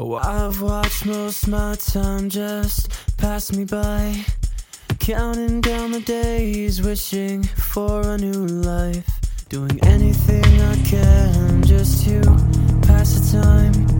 Oh, I've watched most of my time just pass me by. Counting down the days, wishing for a new life. Doing anything I can just to pass the time.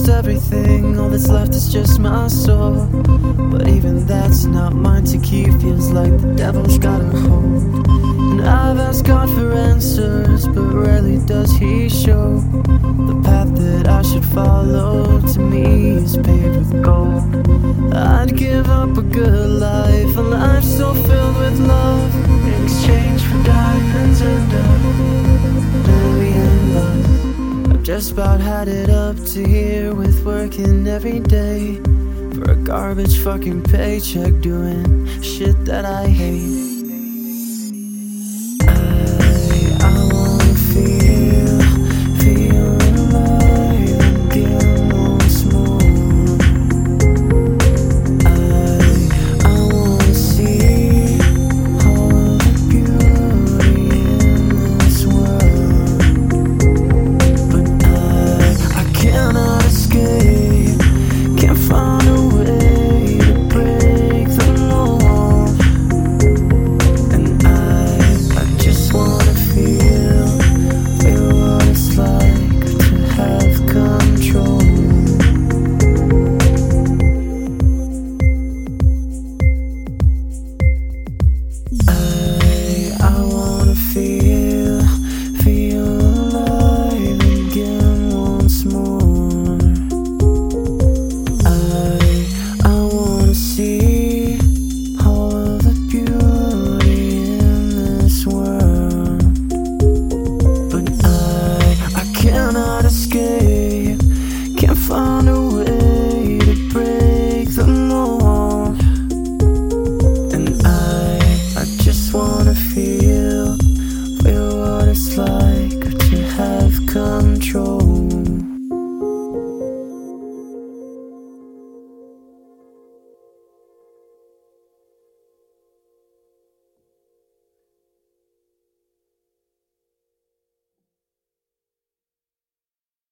Lost everything, all that's left is just my soul. But even that's not mine to keep, feels like the devil's got a hold. And I've asked God for answers, but rarely does He show. The path that I should follow to me is paved with gold. I'd give up a good life, a life so filled just about had it up to here with working every day for a garbage fucking paycheck doing shit that I hate.